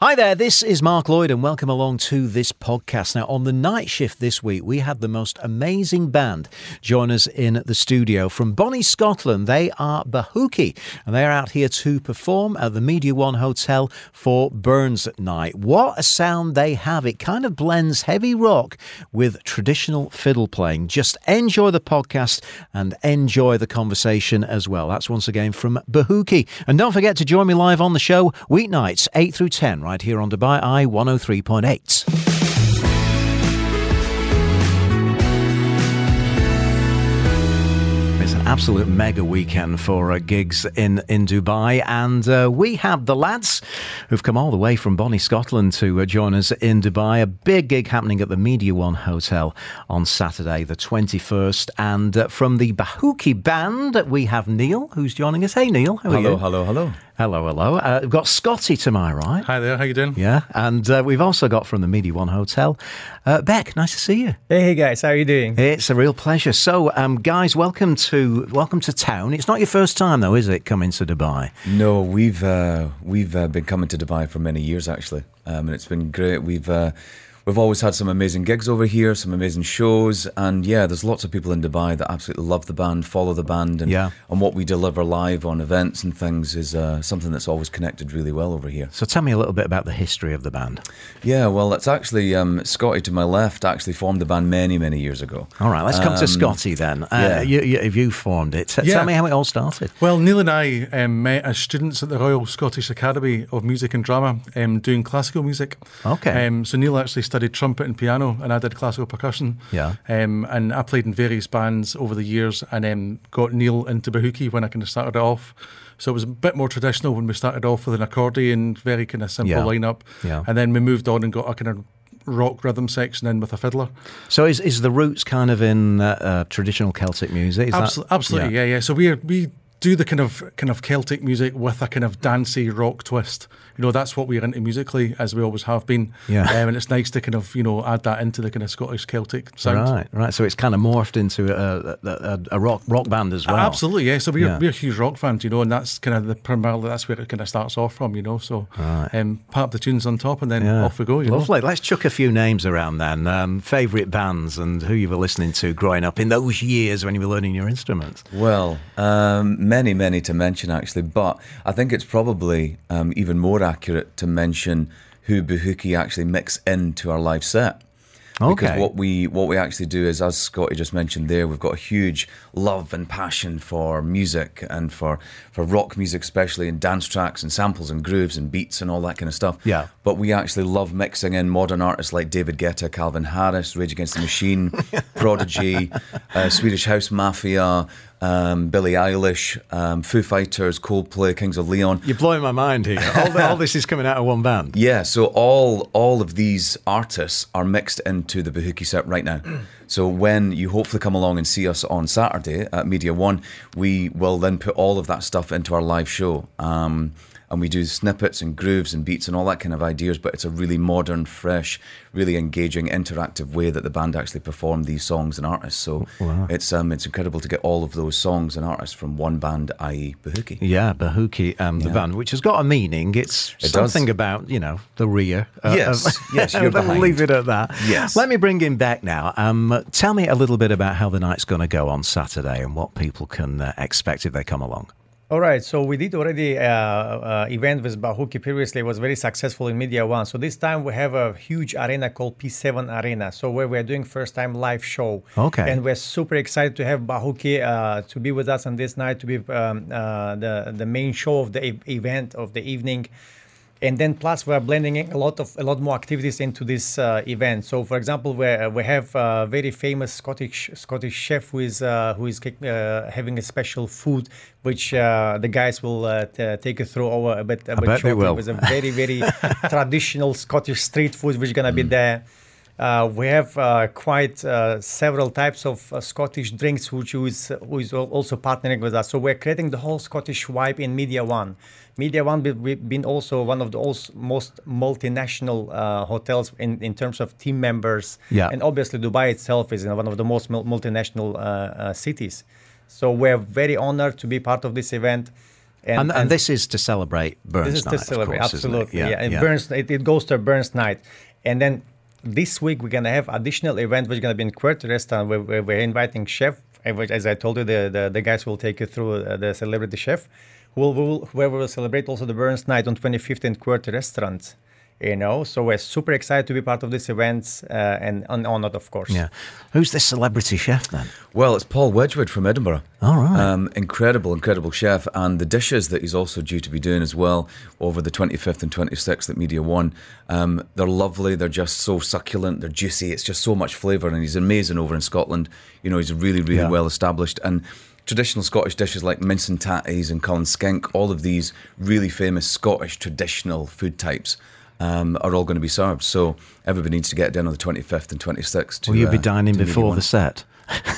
Hi there, this is Mark Lloyd, and welcome along to this podcast. Now, on the night shift this week, we had the most amazing band join us in the studio from Bonnie, Scotland. They are Bahookie, and they are out here to perform at the Media One Hotel for Burns at Night. What a sound they have! It kind of blends heavy rock with traditional fiddle playing. Just enjoy the podcast and enjoy the conversation as well. That's once again from Bahookie. And don't forget to join me live on the show weeknights, 8 through 10 right here on Dubai Eye 103.8. It's an absolute mega weekend for uh, gigs in, in Dubai. And uh, we have the lads who've come all the way from Bonnie, Scotland to uh, join us in Dubai. A big gig happening at the Media One Hotel on Saturday, the 21st. And uh, from the Bahookie Band, we have Neil, who's joining us. Hey, Neil. How are hello, you? hello, hello. Hello, hello. Uh, we've got Scotty to my right. Hi there, how you doing? Yeah, and uh, we've also got from the Media One Hotel, uh, Beck. Nice to see you. Hey, hey guys, how are you doing? It's a real pleasure. So, um, guys, welcome to welcome to town. It's not your first time, though, is it? Coming to Dubai. No, we've uh, we've uh, been coming to Dubai for many years actually, um, and it's been great. We've uh, we've always had some amazing gigs over here, some amazing shows, and yeah, there's lots of people in Dubai that absolutely love the band, follow the band, and Yeah. and what we deliver live on events and things is uh, something that's always connected really well over here. So, tell me a little bit about the history of the band. Yeah, well, it's actually um, Scotty to my left actually formed the band many many years ago. All right, let's come to Um, Scotty then. Uh, yeah. you, you, have you formed it? T- Yeah. Tell me how it all started. Well, Neil and I um, met as students at the Royal Scottish Academy of Music and Drama um, doing classical music. Okay. Um, so Neil actually studied trumpet and piano, and I did classical percussion. Yeah. Um, and I played in various bands over the years, and um, got Neil into Bahookie when I kind of started it off. So it was a bit more traditional when we started off with an accordion, very kind of simple Yeah. lineup. Yeah. And then we moved on and got a kind of rock rhythm section in with a fiddler. So, is, is the roots kind of in uh, uh, traditional Celtic music? Is that- Absolutely, absolutely, yeah. yeah, So we we do the kind of kind of Celtic music with a kind of dancey rock twist. You know, that's what we're into musically, as we always have been. Yeah. um, and it's nice to kind of you know add that into the kind of Scottish Celtic sound. Right, right. So it's kind of morphed into a, a, a, a rock rock band as well. Absolutely, yeah. So we're, Yeah. we're huge rock fans, you know, and that's kind of the primarily that's where it kind of starts off from, you know. So, um, part the tunes on top, and then Yeah. off we go. You know. Lovely. Let's chuck a few names around then. Um, Favourite bands and who you were listening to growing up in those years when you were learning your instruments. Well, um, many, many to mention actually, but I think it's probably um, even more accurate to mention who Bahookie actually mix into our live set. Okay. Because what we what we actually do is, as Scotty just mentioned there, we've got a huge love and passion for music and for for rock music, especially in dance tracks and samples and grooves and beats and all that kind of stuff. Yeah. But we actually love mixing in modern artists like David Guetta, Calvin Harris, Rage Against the Machine, Prodigy, uh, Swedish House Mafia, um, Billie Eilish, um, Foo Fighters, Coldplay, Kings of Leon. You're blowing my mind here. All, the, all this is coming out of one band. Yeah, so all all of these artists are mixed into the Bahookie set right now. So when you hopefully come along and see us on Saturday at Media One, we will then put all of that stuff into our live show. Um, and we do snippets and grooves and beats and all that kind of ideas, but it's a really modern, fresh, really engaging, interactive way that the band actually perform these songs and artists. So it's um, it's incredible to get all of those songs and artists from one band, i.e. Bahookie. Yeah, Bahookie, um, the Yeah. band, which has got a meaning. It's It does. something about, you know, the rear. uh, Yes, of- yes, you're behind. leave it at that. Yes. Let me bring him back now. Um, tell me a little bit about how the night's going to go on Saturday and what people can uh, expect if they come along. All right, so we did already uh, uh, event with Bahookie previously. It was very successful in Media One. So this time we have a huge arena called P7 Arena. So where we're doing first time live show. Okay. And we're super excited to have Bahookie uh, to be with us on this night to be um, uh, the the main show of the e- event of the evening. And then plus we are blending a lot of a lot more activities into this uh, event. So for example, we we have a very famous Scottish Scottish chef who is uh, who is uh, having a special food, which uh, the guys will uh, take you through over a bit. A bit shortly. will. With a very very traditional Scottish street food, which is gonna be there. Uh, we have uh, quite uh, several types of uh, Scottish drinks, which is, who is al- also partnering with us. So we're creating the whole Scottish vibe in Media One. Media One, we- we've been also one of the most multinational uh, hotels in, in terms of team members. Yeah. And obviously, Dubai itself is one of the most multinational uh, cities. So we're very honored to be part of this event. And, and, this is to celebrate Burns this is Night, to celebrate, course, absolutely. Yeah, it Burns. It, it goes to Burns Night, and then this week we're gonna have additional event which is gonna be in Quert Restaurant where, we're inviting chef. As I told you, the, the, the guys will take you through uh, the celebrity chef, who will, will, where we will celebrate also the Burns Night on 25th in Quert Restaurant you know? So we're super excited to be part of this event uh, and, and honored of course. Yeah. Who's this celebrity chef then? Well it's paul wedgwood from edinburgh. All right. Um, incredible incredible chef. And the dishes that he's also due to be doing as well over the 25th and 26th at media one um, they're lovely. They're just so succulent. They're juicy. It's just so much flavour and he's amazing over in scotland. You know he's really really yeah. well established. And traditional Scottish dishes like mince and tatties and Cullen skink, all of these really famous Scottish traditional food types um, are all going to be served. So everybody needs to get down on the 25th and 26th. To, Will you be uh, dining before the set?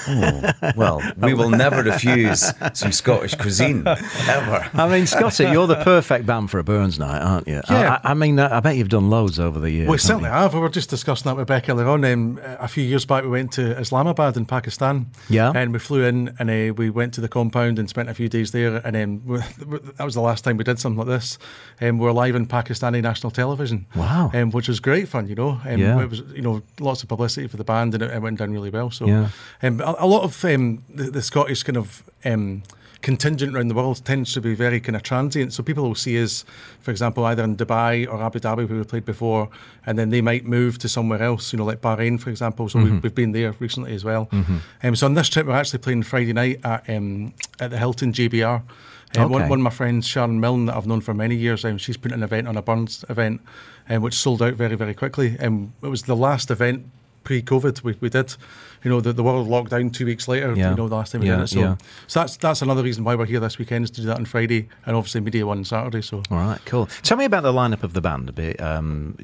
Oh, well, we will never refuse some Scottish cuisine ever. I mean, Scotty, you're the perfect band for a Burns night, aren't you? Yeah. I, I mean, I bet you've done loads over the years. Well, certainly you? have. We were just discussing that with Beck earlier on. Um, a few years back, we went to Islamabad in Pakistan. Yeah. And we flew in and uh, we went to the compound and spent a few days there. And then we, that was the last time we did something like this. Um, we were live in Pakistani national television. Wow. Um, which was great fun, you know. Um, yeah. It was, you know, lots of publicity for the band and it, it went down really well. So, yeah. Um, a, a lot of um, the, the, Scottish kind of um, contingent around the world tends to be very kind of transient. So people will see us, for example, either in Dubai or Abu Dhabi, where we played before, and then they might move to somewhere else, you know, like Bahrain, for example. So mm-hmm. we've, we've, been there recently as well. Mm-hmm. Um, so on this trip, we're actually playing Friday night at, um, at the Hilton JBR. Um, okay. one, one, of my friends, Sharon Milne, that I've known for many years, um, she's put an event on a Burns event, um, which sold out very, very quickly. Um, it was the last event pre-COVID we, we did. You know, the, the world locked down two weeks later. Yeah. You know, the last time we yeah, did it. So, yeah. so that's that's another reason why we're here this weekend is to do that on Friday and obviously Media One on Saturday. So, all right, cool. Tell me about the lineup of the band a bit. Um,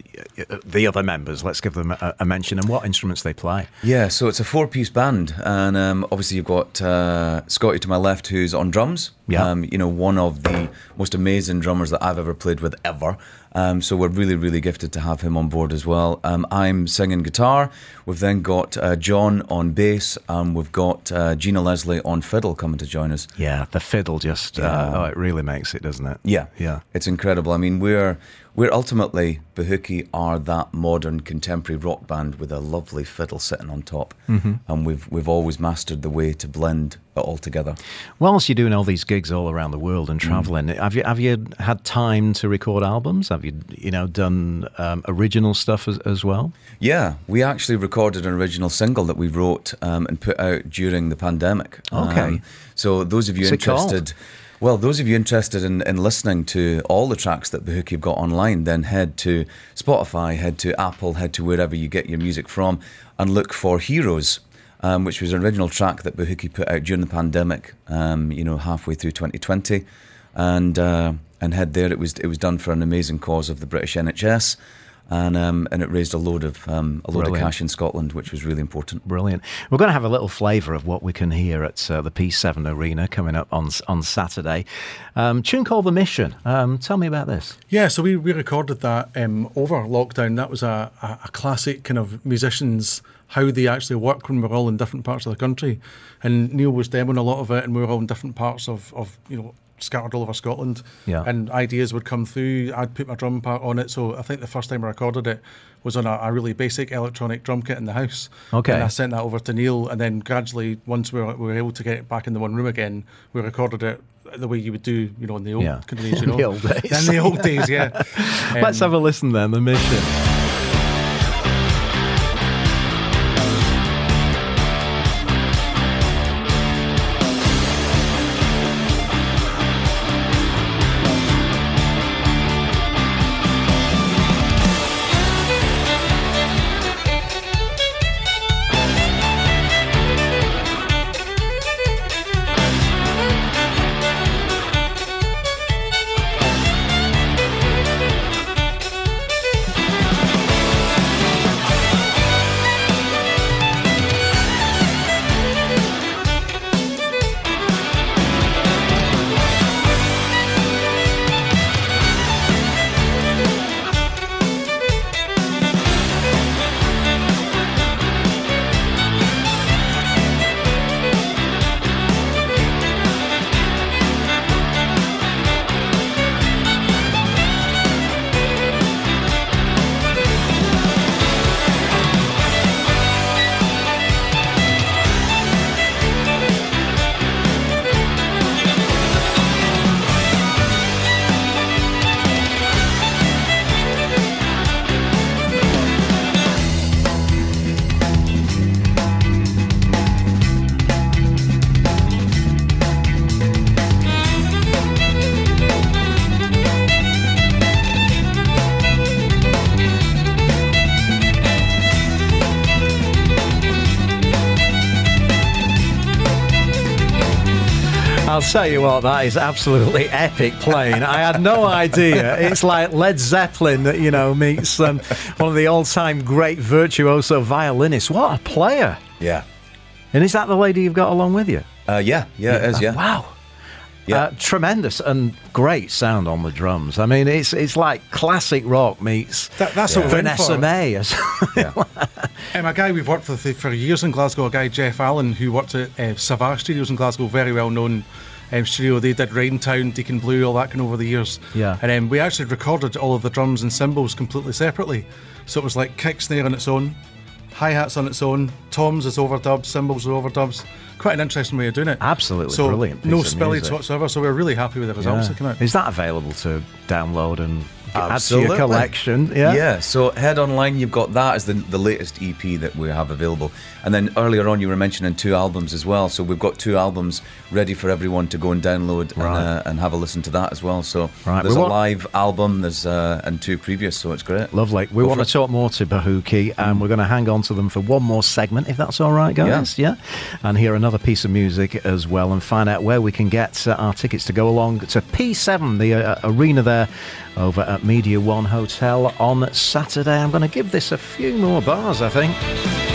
the other members, let's give them a, a, mention and what instruments they play. Yeah, so it's a four-piece band, and um, obviously you've got uh, Scotty to my left, who's on drums. Yeah. Um, you know, one of the most amazing drummers that I've ever played with ever. Um, so we're really, really gifted to have him on board as well. Um, I'm singing guitar. We've then got uh, John on bass, and we've got uh, Gina Leslie on fiddle coming to join us. Yeah, the fiddle just uh, oh, it really makes it, doesn't it? Yeah, yeah, it's incredible. I mean, we're we're ultimately Bahookie are that modern contemporary rock band with a lovely fiddle sitting on top, mm-hmm. and we've we've always mastered the way to blend it all together. Whilst you're doing all these gigs all around the world and traveling, Mm. have you have you had time to record albums? Have you you know done um, original stuff as, as, well? Yeah, we actually recorded an original single that we wrote um, and put out during the pandemic. Okay, um, so those of you What's interested. Well, those of you interested in, in listening to all the tracks that Bahookie have got online, then head to Spotify, head to Apple, head to wherever you get your music from, and look for Heroes, um, which was an original track that Bahookie put out during the pandemic, um, you know, halfway through 2020. And, uh, and head there. It was, it was done for an amazing cause of the British NHS and um, and it raised a load of um, a load Brilliant. of cash in Scotland, which was really important. Brilliant. We're going to have a little flavour of what we can hear at uh, the P7 Arena coming up on on Saturday. Um, tune called The Mission. Um, tell me about this. Yeah, so we, we recorded that um, over lockdown. That was a, a, a classic kind of musicians how they actually work when we're all in different parts of the country. And Neil was demoing a lot of it, and we were all in different parts of, of you know scattered all over Scotland. Yeah. And ideas would come through. I'd put my drum part on it. So I think the first time I recorded it was on a, a really basic electronic drum kit in the house. Okay. And I sent that over to Neil, and then gradually, once we were, we were able to get it back in the one room again, we recorded it the way you would do, you know, in the old Yeah. days, you know. the old days. In the old days, yeah. Let's Um, have a listen then. The Mission. I'll tell you what, that is absolutely epic playing. I had no idea. It's like Led Zeppelin that, you know, meets um, one of the all time great virtuoso violinists. What a player. Yeah. And is that the lady you've got along with you? Uh, yeah, yeah, it is, yeah. Wow. Yeah. Uh, tremendous and great sound on the drums. I mean, it's it's like classic rock meets That- that's what we're in Vanessa for. May. yeah. Um, a guy we've worked with for years in Glasgow, a guy Jeff Allen, who worked at uh, Savage Studios in Glasgow, very well known um, studio. They did Rain Raintown, Deacon Blue, all that kind of over the years. Yeah. And um, we actually recorded all of the drums and cymbals completely separately. So it was like kick snare on its own, hi hats on its own, toms as overdubs, cymbals as overdubs. Quite an interesting way of doing it. Absolutely so brilliant No spillage music. whatsoever. So we're really happy with the results that come out. Is that available to download and add to Absolutely. your collection? Yeah. Yeah, so head online, you've got that as the, the latest EP that we have available. And then earlier on, you were mentioning two albums as well. So we've got two albums ready for everyone to go and download and, uh, and have a listen to that as well. So Right, there's we a want- live album, there's uh, and two previous, so it's great. Lovely. We Go want to it. talk more to Bahookie, and we're going to hang on to them for one more segment, if that's all right, guys. Yeah. And hear another piece of music as well, and find out where we can get uh, our tickets to go along to P7, the uh, arena there over at Media One Hotel on Saturday. I'm going to give this a few more bars, I think.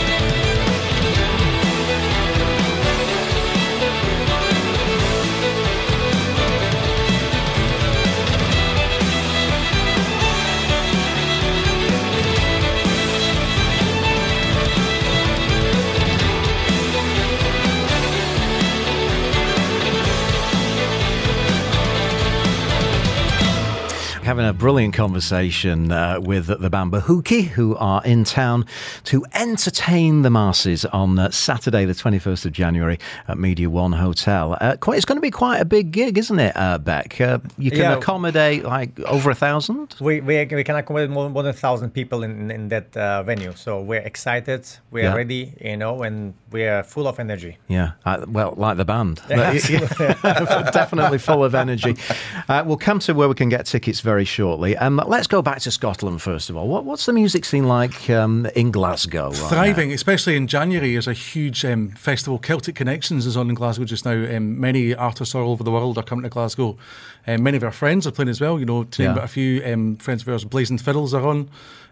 Having a brilliant conversation uh, with the band Bahookie, who are in town to entertain the masses on uh, Saturday, the 21st of January at Media One Hotel. Uh, quite, it's going to be quite a big gig, isn't it, uh, Beck? Uh, you can Yeah. accommodate like over a thousand? We, we, we can accommodate more, more than a thousand people in, in that uh, venue. So we're excited, we're Yeah. ready, you know, and we are full of energy. Yeah, uh, well, like the band. Yeah, Definitely full of energy. Uh, we'll come to where we can get tickets very shortly. Um, let's go back to Scotland first of all. What, what's the music scene like um, in Glasgow? right now? Thriving, especially in January, is a huge um, festival. Celtic Connections is on in Glasgow just now. Um, many artists all over the world are coming to Glasgow. Um, many of our friends are playing as well. You know, to name Yeah. but a few um, friends of ours, Blazing Fiddles are on.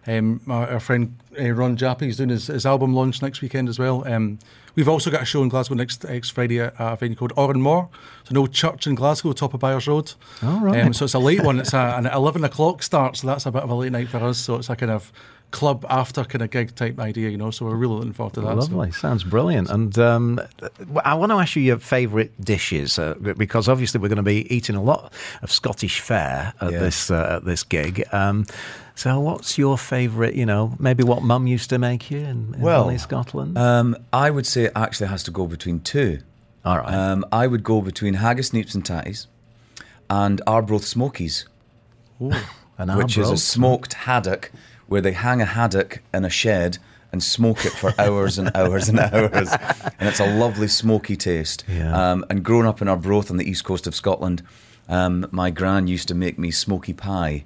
Um, our, our friend uh, Ron Jappy is doing his, his album launch next weekend as well. Um, we've also got a show in Glasgow next next Friday at a venue called Oran Mor. It's an old church in Glasgow, top of Byres Road. All right. Um, so it's a late one. It's a, an 11 o'clock start, so that's a bit of a late night for us. So it's a kind of club after kind of gig type idea, you know. So we're really looking forward to that. so. Lovely, sounds brilliant. And um, I want to ask you your favourite dishes uh, because obviously we're going to be eating a lot of Scottish fare at Yeah. this uh, at this gig. Um, so, what's your favourite? You know, maybe what Mum used to make you in, in Well, Bonnie, Scotland. Um, I would say it actually has to go between two. All right. Um, I would go between haggis, neeps, and tatties, and Arbroath Smokies, An which is a smoked haddock where they hang a haddock in a shed and smoke it for hours and hours and hours, and it's a lovely smoky taste. Yeah. Um, and growing up in Arbroath on the east coast of Scotland, um, my gran used to make me smoky pie,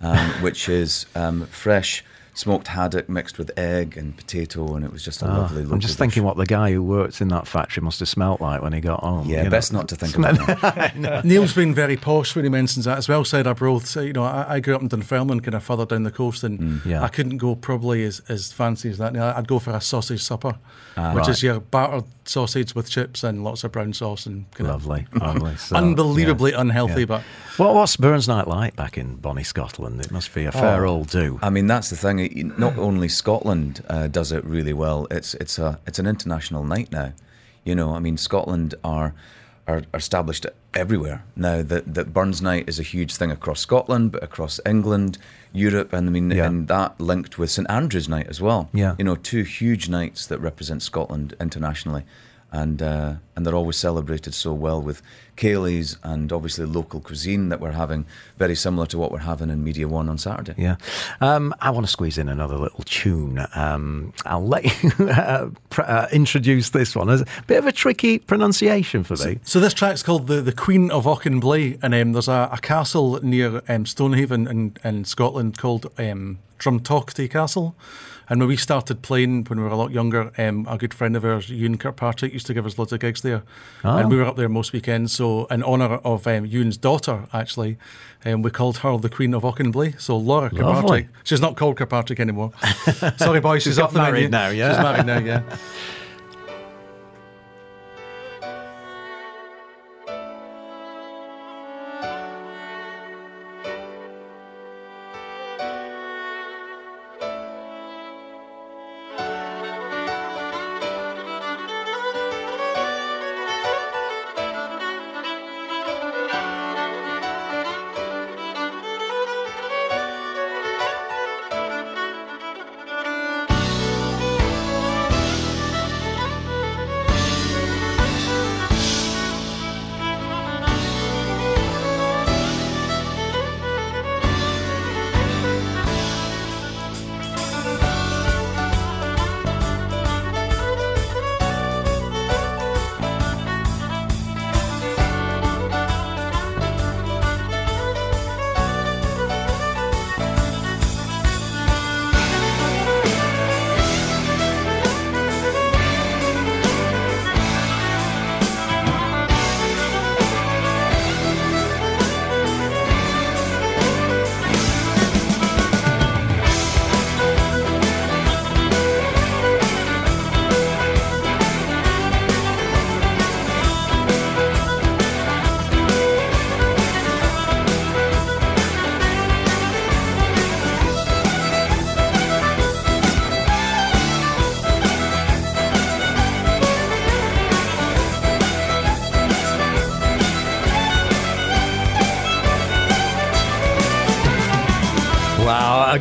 um, which is um, fresh smoked haddock mixed with egg and potato, and it was just a lovely. Ah, I'm local just dish. thinking what the guy who worked in that factory must have smelt like when he got home. Yeah, you know. best not to think about that. Neil's been very posh when he mentions that as well. Said Arbroath. So, you know, I, I grew up in Dunfermline, kind of further down the coast, and Mm. Yeah. I couldn't go probably as, as fancy as that. You I'd go for a sausage supper, Ah. which Right. is your battered sausage with chips and lots of brown sauce and kind Lovely, lovely. So, unbelievably yeah. unhealthy, Yeah. but. What, what's Burns Night like back in Bonnie, Scotland? It must be a fair Oh. old do. I mean, that's the thing. Not only Scotland uh, does it really well. It's it's a it's an international night now. You know, I mean, Scotland are are, are established everywhere now. That that Burns Night is a huge thing across Scotland, but across England, Europe, and I mean, Yeah. and that linked with St Andrews Night as well. Yeah. you know, two huge nights that represent Scotland internationally. And uh, and they're always celebrated so well with ceilidhs and obviously local cuisine that we're having, very similar to what we're having in Media One on Saturday. Yeah. Um, I want to squeeze in another little tune. Um, I'll let you uh, pr- uh, introduce this one. It's a bit of a tricky pronunciation for me. So this track's called the, the Queen of Auchenblae, and um, there's a, a castle near um, Stonehaven in, in Scotland called um, Drumtochty Castle. And when we started playing when we were a lot younger, um, a good friend of ours, Ewan Kirkpatrick, used to give us loads of gigs there, Oh. and we were up there most weekends. So in honour of um, Ewan's daughter, actually, um, we called her the Queen of Auchenblae. So Laura. Kirkpatrick. She's not called Kirkpatrick anymore. Sorry, boys, she's, the menu. married now, yeah. She's married now, yeah.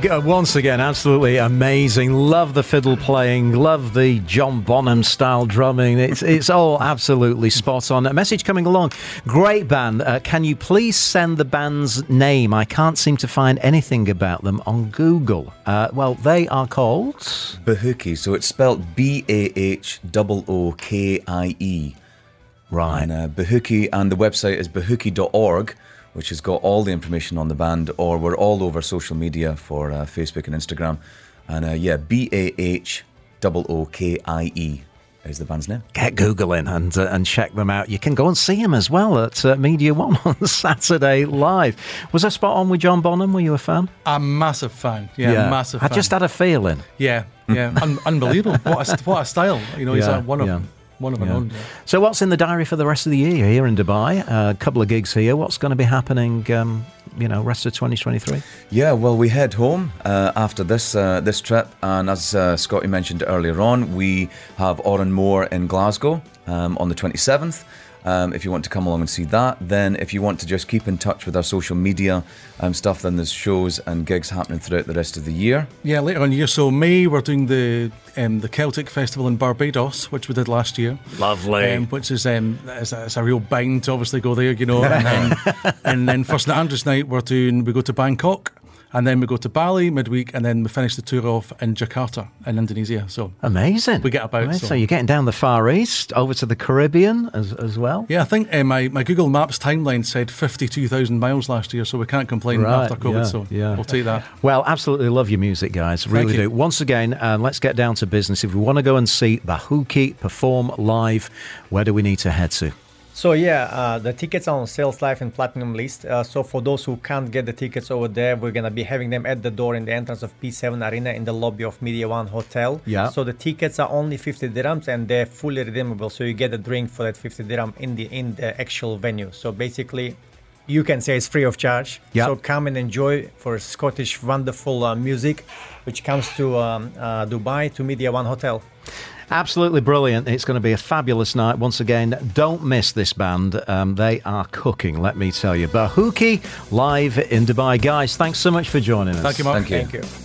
uh, once again, absolutely amazing. Love the fiddle playing, love the John Bonham style drumming. It's, it's all absolutely spot on. A message coming along. Great band. Uh, can you please send the band's name? I can't seem to find anything about them on Google. Uh, well, they are called. Bahookie. So it's spelled B A H O O K I E. Right. And uh, Bahookie, and the website is bahookie.org, which has got all the information on the band, or we're all over social media for uh, Facebook and Instagram. And uh, yeah, B A H O O K I E is the band's name. Get Googling and uh, and check them out. You can go and see them as well at uh, Media One on Saturday live. Was I spot on with John Bonham? Were you a fan? A massive fan. Yeah, massive I fan. just had a feeling. Yeah, yeah, Un- unbelievable. What a, what a style. You know, he's Yeah, one of yeah. One of an Yeah. own. So, what's in the diary for the rest of the year? Here in Dubai, a couple of gigs here. What's going to be happening? Um, you know, rest of 2023. Yeah, well, we head home uh, after this uh, this trip, and as uh, Scotty mentioned earlier on, we have Oran Mor in Glasgow um, on the 27th. Um, if you want to come along and see that, then if you want to just keep in touch with our social media um, stuff, then there's shows and gigs happening throughout the rest of the year. Yeah, later on in the year. So May we're doing the um, the Celtic Festival in Barbados, which we did last year. Lovely. Um, which is um, it's a, it's a real bind to obviously go there, you know. And then, and then for St Andrews night we're doing we go to Bangkok, and then we go to Bali midweek, and then we finish the tour off in Jakarta in Indonesia. So Amazing. We get about, Amazing. so- So. you're getting down the Far East, over to the Caribbean as, as well. yeah, I think uh, my my Google Maps timeline said fifty two thousand miles last year, so we can't complain Right, after COVID. yeah, so yeah. we'll take that. Well, absolutely love your music, guys. Really do. Once again, um, let's get down to business. If we want to go and see Bahuki perform live, where do we need to head to? So yeah, uh, the tickets are on sales live and Platinumlist. Uh, so for those who can't get the tickets over there, we're gonna be having them at the door in the entrance of P7 Arena in the lobby of Media One Hotel. Yeah. So the tickets are only 50 dirhams and they're fully redeemable. So you get a drink for that 50 dirham in the in the actual venue. So basically, you can say it's free of charge. Yeah. So come and enjoy for Scottish wonderful uh, music, which comes to um, uh, Dubai to Media One Hotel. Absolutely brilliant. It's going to be a fabulous night. Once again, don't miss this band. Um, they are cooking, let me tell you. Bahookie live in Dubai. Guys, thanks so much for joining us. Thank you, Mark. Thank you. Thank you.